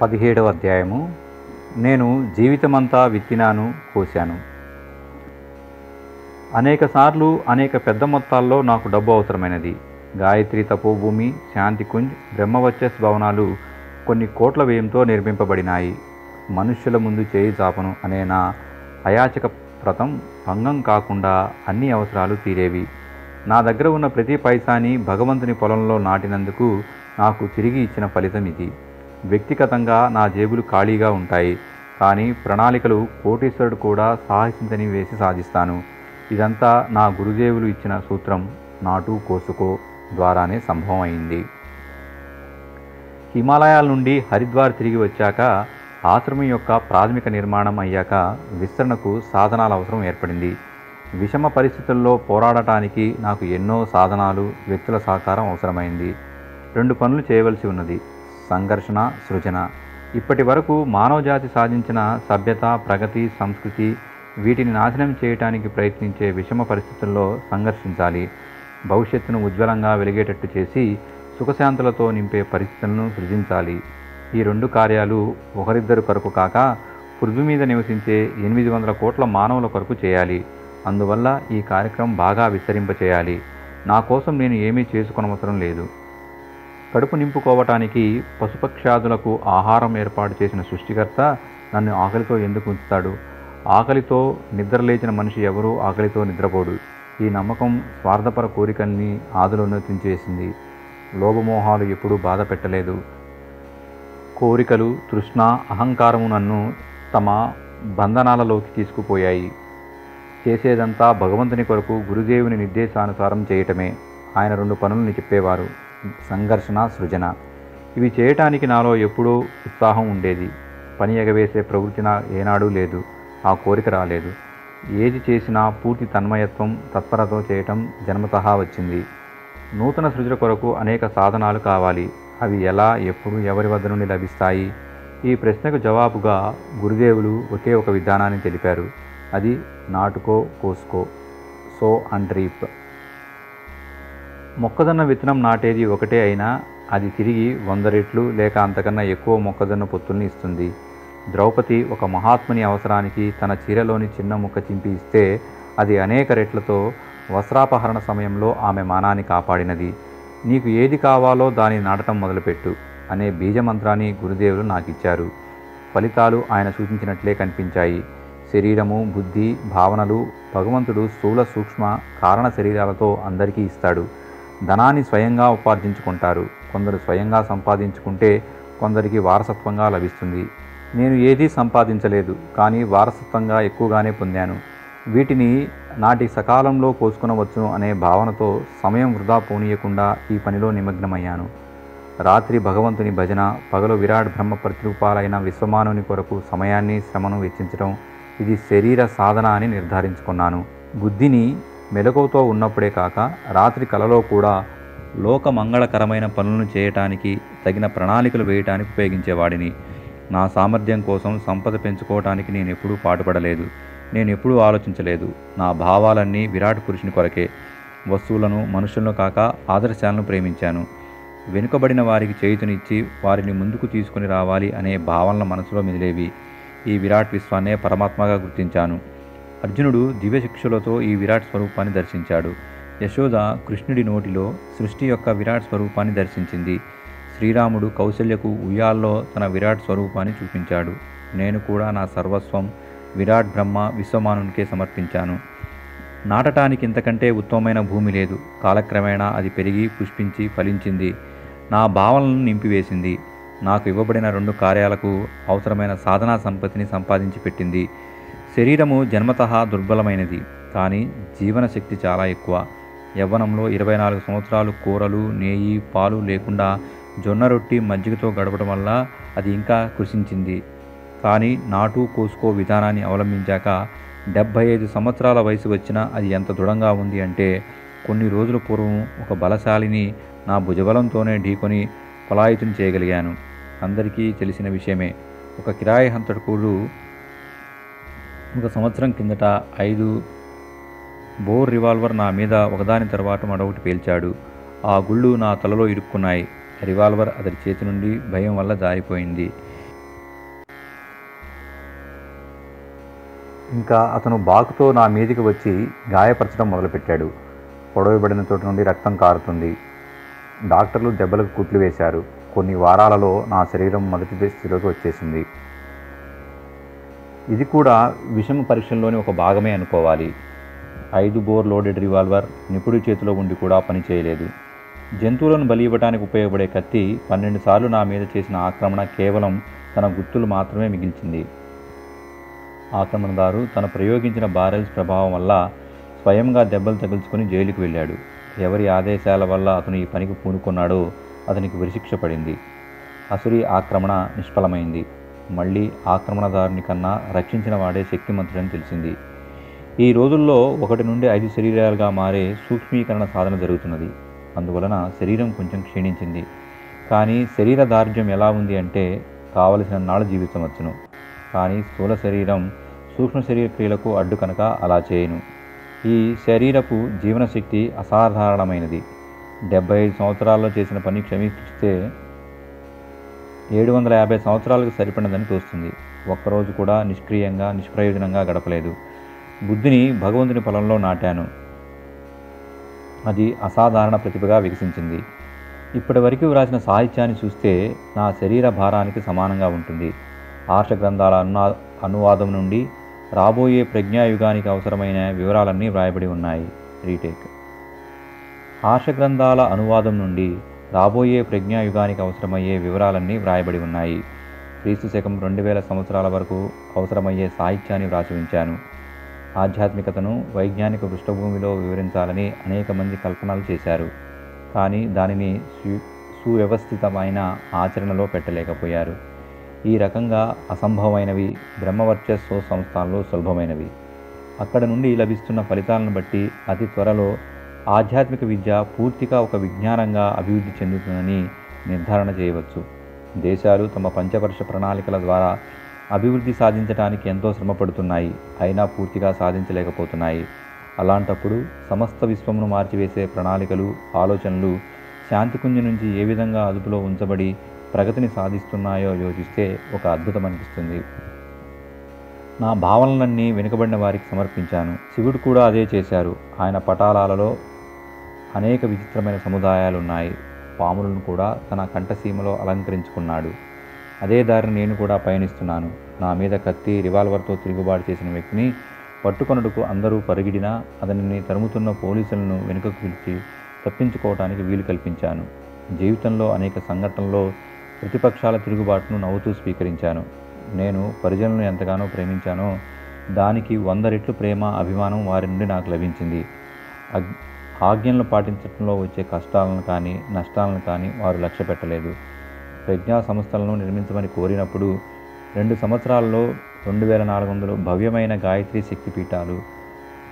పదిహేడవ అధ్యాయము. నేను జీవితమంతా విత్తినాను కోశాను. అనేక సార్లు అనేక పెద్ద మొత్తాల్లో నాకు డబ్బు అవసరమైనది. గాయత్రి తపోభూమి శాంతికుంజ్ బ్రహ్మవచ్చస్ భవనాలు కొన్ని కోట్ల వ్యయంతో నిర్మింపబడినాయి. మనుష్యుల ముందు చేయి చాపను అనే నా అయాచక వ్రతం భంగం కాకుండా అన్ని అవసరాలు తీరేవి. నా దగ్గర ఉన్న ప్రతి పైసాని భగవంతుని పొలంలో నాటినందుకు నాకు తిరిగి ఇచ్చిన ఫలితం ఇది. వ్యక్తిగతంగా నా జేబులు ఖాళీగా ఉంటాయి. కానీ ప్రణాళికలు కోటీశ్వరుడు కూడా సాహసించని వేసి సాధిస్తాను. ఇదంతా నా గురుదేవులు ఇచ్చిన సూత్రం. నాటు కోసుకో ద్వారానే సంభవం అయింది హిమాలయాల నుండి హరిద్వార్ తిరిగి వచ్చాక ఆశ్రమం యొక్క ప్రాథమిక నిర్మాణం అయ్యాక విస్తరణకు సాధనాల అవసరం ఏర్పడింది. విషమ పరిస్థితుల్లో పోరాడటానికి నాకు ఎన్నో సాధనాలు వ్యక్తుల సహకారం అవసరమైంది. రెండు పనులు చేయవలసి ఉన్నది. సంఘర్షణ సృజన. ఇప్పటి వరకు మానవజాతి సాధించిన సభ్యత ప్రగతి సంస్కృతి వీటిని నాశనం చేయటానికి ప్రయత్నించే విషమ పరిస్థితుల్లో సంఘర్షించాలి. భవిష్యత్తును ఉజ్వలంగా వెలిగేటట్టు చేసి సుఖశాంతులతో నింపే పరిస్థితులను సృజించాలి. ఈ రెండు కార్యాలు ఒకరిద్దరు కొరకు కాక పృథ్వీ మీద నివసించే ఎనిమిది వందల కోట్ల మానవుల కొరకు చేయాలి. అందువల్ల ఈ కార్యక్రమం బాగా విస్తరింపచేయాలి. నా కోసం నేను ఏమీ చేసుకొనవసరం లేదు. కడుపు నింపుకోవటానికి పశుపక్షాదులకు ఆహారం ఏర్పాటు చేసిన సృష్టికర్త నన్ను ఆకలితో ఎందుకు ఉంచుతాడు? ఆకలితో నిద్రలేచిన మనిషి ఎవరూ ఆకలితో నిద్రపోడు. ఈ నమ్మకం స్వార్థపర కోరికల్ని ఆదులోన్నతించేసింది తెంచేసింది. లోభమోహాలు ఎప్పుడూ బాధ పెట్టలేదు. కోరికలు తృష్ణ అహంకారము నన్ను తమ బంధనాలలోకి తీసుకుపోయాయి. చేసేదంతా భగవంతుని కొరకు గురుదేవుని నిర్దేశానుసారం చేయటమే. ఆయన రెండు పనులని చెప్పేవారు. సంఘర్షణ సృజన. ఇవి చేయటానికి నాలో ఎప్పుడూ ఉత్సాహం ఉండేది. పని ఎగవేసే ప్రవృత్తి నా ఏనాడూ లేదు. ఆ కోరిక రాలేదు. ఏది చేసినా పూర్తి తన్మయత్వం తత్పరతో చేయటం జన్మతహా వచ్చింది. నూతన సృజన కొరకు అనేక సాధనాలు కావాలి. అవి ఎలా ఎప్పుడు ఎవరి వద్ద నుండి లభిస్తాయి? ఈ ప్రశ్నకు జవాబుగా గురుదేవులు ఒకే ఒక విధానాన్ని తెలిపారు. అది నాటుకో కోసుకో. Sow and reap. మొక్కజొన్న విత్తనం నాటేది ఒకటే అయినా అది తిరిగి వంద రెట్లు లేక అంతకన్నా ఎక్కువ మొక్కజొన్న పొత్తుల్ని ఇస్తుంది. ద్రౌపది ఒక మహాత్ముని అవసరానికి తన చీరలోని చిన్న ముక్క చింపి ఇస్తే అది అనేక రెట్లతో వస్త్రాపహరణ సమయంలో ఆమె మానాన్ని కాపాడినది. నీకు ఏది కావాలో దాన్ని నాటడం మొదలుపెట్టు అనే బీజమంత్రాన్ని గురుదేవులు నాకిచ్చారు. ఫలితాలు ఆయన సూచించినట్లే కనిపించాయి. శరీరము బుద్ధి భావనలు భగవంతుడు స్థూల సూక్ష్మ కారణ శరీరాలతో అందరికీ ఇస్తాడు. ధనాన్ని స్వయంగా ఉపార్జించుకుంటారు. కొందరు స్వయంగా సంపాదించుకుంటే కొందరికి వారసత్వంగా లభిస్తుంది. నేను ఏదీ సంపాదించలేదు కానీ వారసత్వంగా ఎక్కువగానే పొందాను. వీటిని నాటి సకాలంలో కోసుకునవచ్చును అనే భావనతో సమయం వృధా పోనీయకుండా ఈ పనిలో నిమగ్నమయ్యాను. రాత్రి భగవంతుని భజన పగలు విరాట్ బ్రహ్మ ప్రతిరూపాలైన విశ్వమానుని కొరకు సమయాన్ని శ్రమను వెచ్చించడం ఇది శరీర సాధన అని నిర్ధారించుకున్నాను. బుద్ధిని మెలకువతో ఉన్నప్పుడే కాక రాత్రి కలలో కూడా లోక మంగళకరమైన పనులను చేయటానికి తగిన ప్రణాళికలు వేయటానికి ఉపయోగించేవాడిని. నా సామర్థ్యం కోసం సంపద పెంచుకోవటానికి నేను ఎప్పుడూ పాటుపడలేదు. నేను ఎప్పుడూ ఆలోచించలేదు. నా భావాలన్నీ విరాట్ పురుషుని కొరకే. వస్తువులను మనుషులను కాక ఆదర్శాలను ప్రేమించాను. వెనుకబడిన వారికి చేయుతనిచ్చి వారిని ముందుకు తీసుకుని రావాలి అనే భావనల మనసులో మెదిలేవి. ఈ విరాట్ విశ్వాన్నే పరమాత్మగా గుర్తించాను. అర్జునుడు దివ్యశిక్షులతో ఈ విరాట్ స్వరూపాన్ని దర్శించాడు. యశోద కృష్ణుడి నోటిలో సృష్టి యొక్క విరాట్ స్వరూపాన్ని దర్శించింది. శ్రీరాముడు కౌశల్యకు ఉయ్యాల్లో తన విరాట్ స్వరూపాన్ని చూపించాడు. నేను కూడా నా సర్వస్వం విరాట్ బ్రహ్మ విశ్వమానునికే సమర్పించాను. నాటటానికి ఇంతకంటే ఉత్తమమైన భూమి లేదు. కాలక్రమేణా అది పెరిగి పుష్పించి ఫలించింది. నా భావనలను నింపివేసింది. నాకు ఇవ్వబడిన రెండు కార్యాలకు అవసరమైన సాధనా సంపత్తిని సంపాదించి పెట్టింది. శరీరము జన్మతః దుర్బలమైనది కానీ జీవన శక్తి చాలా ఎక్కువ. యవ్వనంలో ఇరవై నాలుగు సంవత్సరాలు కూరలు నెయ్యి పాలు లేకుండా జొన్న రొట్టి మజ్జిగతో గడపడం వల్ల అది ఇంకా కృషించింది. కానీ నాటు కోసుకో విధానాన్ని అవలంబించాక డెబ్భై ఐదు సంవత్సరాల వయసు వచ్చినా అది ఎంత దృఢంగా ఉంది అంటే కొన్ని రోజుల పూర్వం ఒక బలశాలిని నా భుజబలంతోనే ఢీకొని పలాయితం చేయగలిగాను. అందరికీ తెలిసిన విషయమే. ఒక కిరాయి హంతకుడు ఒక సంవత్సరం కిందట ఐదు బోర్ రివాల్వర్ నా మీద ఒకదాని తర్వాత మరొకటి పేల్చాడు. ఆ గుళ్ళు నా తలలో ఇరుక్కున్నాయి. రివాల్వర్ అతడి చేతి నుండి భయం వల్ల జారిపోయింది. ఇంకా అతను బాకుతో నా మీదికి వచ్చి గాయపరచడం మొదలుపెట్టాడు. పొడవబడిన చోటు నుండి రక్తం కారుతుంది. డాక్టర్లు దెబ్బలకు కుట్లు వేశారు. కొన్ని వారాలలో నా శరీరం మొదటి స్థితిలోకి వచ్చేసింది. ఇది కూడా విషమ పరీక్షల్లోని ఒక భాగమే అనుకోవాలి. ఐదు బోర్ లోడెడ్ రివాల్వర్ నిపుడి చేతిలో ఉండి కూడా పనిచేయలేదు జంతువులను బలి ఇవ్వడానికి ఉపయోగపడే కత్తి పన్నెండు సార్లు నా మీద చేసిన ఆక్రమణ కేవలం తన గుర్తులు మాత్రమే మిగిల్చింది. ఆక్రమణదారు తను ప్రయోగించిన బారెల్స్ ప్రభావం వల్ల స్వయంగా దెబ్బలు తగిల్చుకుని జైలుకు వెళ్ళాడు. ఎవరి ఆదేశాల వల్ల అతను ఈ పనికి పూనుకున్నాడో అతనికి ఉరిశిక్ష పడింది. అసురి ఆక్రమణ నిష్ఫలమైంది. మళ్ళీ ఆక్రమణదారుని కన్నా రక్షించిన వాడే శక్తిమంతుడని తెలిసింది. ఈ రోజుల్లో ఒకటి నుండి ఐదు శరీరాలుగా మారే సూక్ష్మీకరణ సాధన జరుగుతున్నది. అందువలన శరీరం కొంచెం క్షీణించింది. కానీ శరీర దార్ఢ్యం ఎలా ఉంది అంటే కావలసిన నాళ్ళు జీవించవచ్చును కానీ స్థూల శరీరం సూక్ష్మ శరీర క్రియలకు అడ్డు కనుక అలా చేయను. ఈ శరీరపు జీవనశక్తి అసాధారణమైనది. డెబ్బై ఐదు సంవత్సరాల్లో చేసిన పని క్షమిస్తే ఏడు వందల యాభై సంవత్సరాలకు సరిపడినదని తోస్తుంది. ఒక్కరోజు కూడా నిష్క్రియంగా నిష్ప్రయోజనంగా గడపలేదు. బుద్ధిని భగవంతుని పొలంలో నాటాను. అది అసాధారణ ప్రతిభగా వికసించింది. ఇప్పటి వరకు వ్రాసిన సాహిత్యాన్ని చూస్తే నా శరీర భారానికి సమానంగా ఉంటుంది. ఆర్ష గ్రంథాల అను అనువాదం నుండి రాబోయే ప్రజ్ఞాయుగానికి అవసరమైన వివరాలన్నీ వ్రాయబడి ఉన్నాయి. రీటేక్. ఆర్ష గ్రంథాల అనువాదం నుండి రాబోయే ప్రజ్ఞాయుగానికి అవసరమయ్యే వివరాలన్నీ వ్రాయబడి ఉన్నాయి. క్రీస్తు శకం రెండు వేల సంవత్సరాల వరకు అవసరమయ్యే సాహిత్యాన్ని వ్రాసి ఉంచాను ఆధ్యాత్మికతను వైజ్ఞానిక పృష్ఠభూమిలో వివరించాలని అనేక మంది కల్పనలు చేశారు. కానీ దానిని సు సువ్యవస్థితమైన ఆచరణలో పెట్టలేకపోయారు. ఈ రకంగా అసంభవమైనవి బ్రహ్మవర్చస్సు సంస్థానంలో సులభమైనవి. అక్కడ నుండి లభిస్తున్న ఫలితాలను బట్టి అతి త్వరలో ఆధ్యాత్మిక విద్య పూర్తిగా ఒక విజ్ఞానంగా అభివృద్ధి చెందుతుందని నిర్ధారణ చేయవచ్చు. దేశాలు తమ పంచవర్ష ప్రణాళికల ద్వారా అభివృద్ధి సాధించడానికి ఎంతో శ్రమపడుతున్నాయి. అయినా పూర్తిగా సాధించలేకపోతున్నాయి. అలాంటప్పుడు సమస్త విశ్వమును మార్చివేసే ప్రణాళికలు ఆలోచనలు శాంతికుంజ నుంచి ఏ విధంగా అదుపులో ఉంచబడి ప్రగతిని సాధిస్తున్నాయో యోచిస్తే ఒక అద్భుతం అనిపిస్తుంది నా భావనలన్నీ వెనుకబడిన వారికి సమర్పించాను. శివుడు కూడా అదే చేశారు. ఆయన పటాలాలలో అనేక విచిత్రమైన సముదాయాలు ఉన్నాయి పాములను కూడా తన కంఠసీమలో అలంకరించుకున్నాడు. అదే దారిని నేను కూడా పయనిస్తున్నాను. నా మీద కత్తి రివాల్వర్తో తిరుగుబాటు చేసిన వ్యక్తిని పట్టుకొనుటకు అందరూ పరిగిడినా అతనిని తరుముతున్న పోలీసులను వెనుకకు పిలిచి తప్పించుకోవటానికి వీలు కల్పించాను. జీవితంలో అనేక సంఘటనల్లో ప్రతిపక్షాల తిరుగుబాటును నవ్వుతూ స్వీకరించాను. నేను పరిజనులను ఎంతగానో ప్రేమించానో దానికి వంద రెట్లు ప్రేమ అభిమానం వారి నుండి నాకు లభించింది. ఆజ్ఞలను పాటించడంలో వచ్చే కష్టాలను కానీ నష్టాలను కానీ వారు లక్ష్య పెట్టలేదు. ప్రజ్ఞా సంస్థలను నిర్మించమని కోరినప్పుడు రెండు సంవత్సరాల్లో రెండు వేల నాలుగు వందలు భవ్యమైన గాయత్రి శక్తిపీఠాలు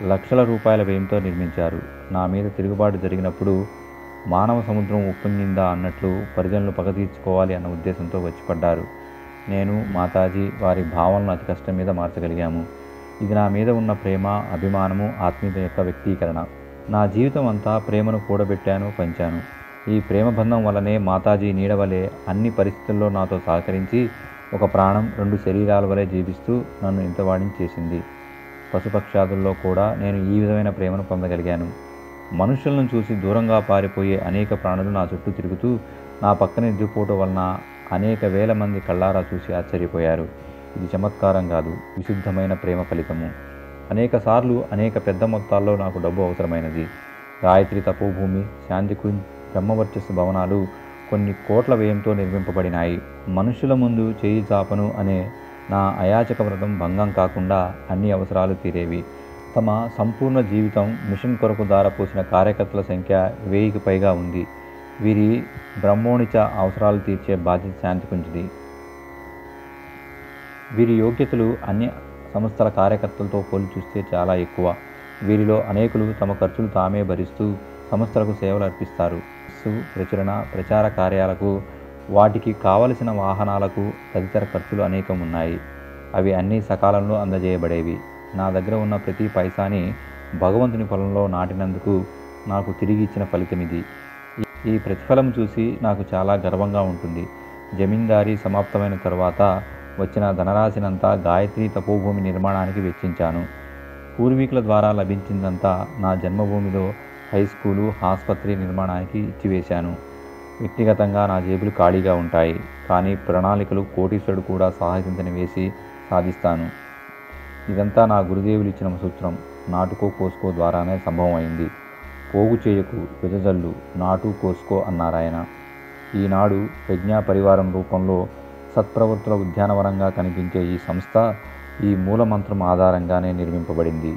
లక్షల రూపాయల వ్యయంతో నిర్మించారు. నా మీద తిరుగుబాటు జరిగినప్పుడు మానవ సముద్రం ఉప్పొంగిందా అన్నట్లు పరిజనులు పగ తీర్చుకోవాలి అన్న ఉద్దేశంతో వచ్చిపడ్డారు నేను మాతాజీ వారి భావనను అతి కష్టం మీద మార్చగలిగాము. ఇది నా మీద ఉన్న ప్రేమ అభిమానము ఆత్మీయత యొక్క వ్యక్తీకరణ. నా జీవితం అంతా ప్రేమను కూడబెట్టాను పంచాను. ఈ ప్రేమ బంధం వల్లనే మాతాజీ నీడవలే అన్ని పరిస్థితుల్లో నాతో సహకరించి ఒక ప్రాణం రెండు శరీరాల వలె జీవిస్తూ నన్ను ఇంతవాడిని చేసింది. పశుపక్షాదుల్లో కూడా నేను ఈ విధమైన ప్రేమను పొందగలిగాను. మనుషులను చూసి దూరంగా పారిపోయే అనేక ప్రాణులు నా చుట్టూ తిరుగుతూ నా పక్కన ఎద్దుకోవటం వలన అనేక వేల మంది కళ్ళారా చూసి ఆశ్చర్యపోయారు. ఇది చమత్కారం కాదు విశుద్ధమైన ప్రేమ ఫలితము. అనేక సార్లు అనేక పెద్ద మొత్తాల్లో నాకు డబ్బు అవసరమైనది. గాయత్రి తపోభూమి శాంతికుంజ్ బ్రహ్మవర్చస్సు భవనాలు కొన్ని కోట్ల వ్యయంతో నిర్మింపబడినాయి. మనుషుల ముందు చేయి చాపను అనే నా అయాచక వ్రతం భంగం కాకుండా అన్ని అవసరాలు తీరేవి. తమ సంపూర్ణ జీవితం మిషన్ కొరకు దారపోసిన కార్యకర్తల సంఖ్య వెయ్యికి పైగా ఉంది. వీరి బ్రహ్మోనిచ అవసరాలు తీర్చే బాధ్యత శాంతికుంచిది వీరి యోగ్యతలు అన్ని సంస్థల కార్యకర్తలతో పోలి చూస్తే చాలా ఎక్కువ. వీరిలో అనేకులు తమ ఖర్చులు తామే భరిస్తూ సంస్థలకు సేవలు అర్పిస్తారు. సు ప్రచురణ ప్రచార కార్యాలకు వాటికి కావలసిన వాహనాలకు తదితర ఖర్చులు అనేకం ఉన్నాయి అవి అన్నీ సకాలంలో అందజేయబడేవి. నా దగ్గర ఉన్న ప్రతి పైసాని భగవంతుని పొలంలో నాటినందుకు నాకు తిరిగి ఇచ్చిన ఫలితం ఇది ఈ ప్రతిఫలం చూసి నాకు చాలా గర్వంగా ఉంటుంది. జమీందారీ సమాప్తమైన తర్వాత వచ్చిన ధనరాశినంతా గాయత్రి తపోభూమి నిర్మాణానికి వెచ్చించాను. పూర్వీకుల ద్వారా లభించిందంతా నా జన్మభూమిలో హై స్కూలు ఆసుపత్రి నిర్మాణానికి ఇచ్చివేశాను. వ్యక్తిగతంగా నా జేబులు ఖాళీగా ఉంటాయి. కానీ ప్రణాళికలు కోటీశ్వరుడు కూడా సాహసించని వేసి సాధిస్తాను. ఇదంతా నా గురుదేవులు ఇచ్చిన సూత్రం. నాటుకో కోసుకో ద్వారానే సంభవం అయింది. పోగు చేయకు వెదజల్లు నాటు కోసుకో అన్నారాయన. ఈనాడు ప్రజ్ఞా పరివారం రూపంలో సత్ప్రవృత్తుల ఉద్యానవనంగా కనిపించే ఈ సంస్థ ఈ మూలమంత్రం ఆధారంగానే నిర్మింపబడింది.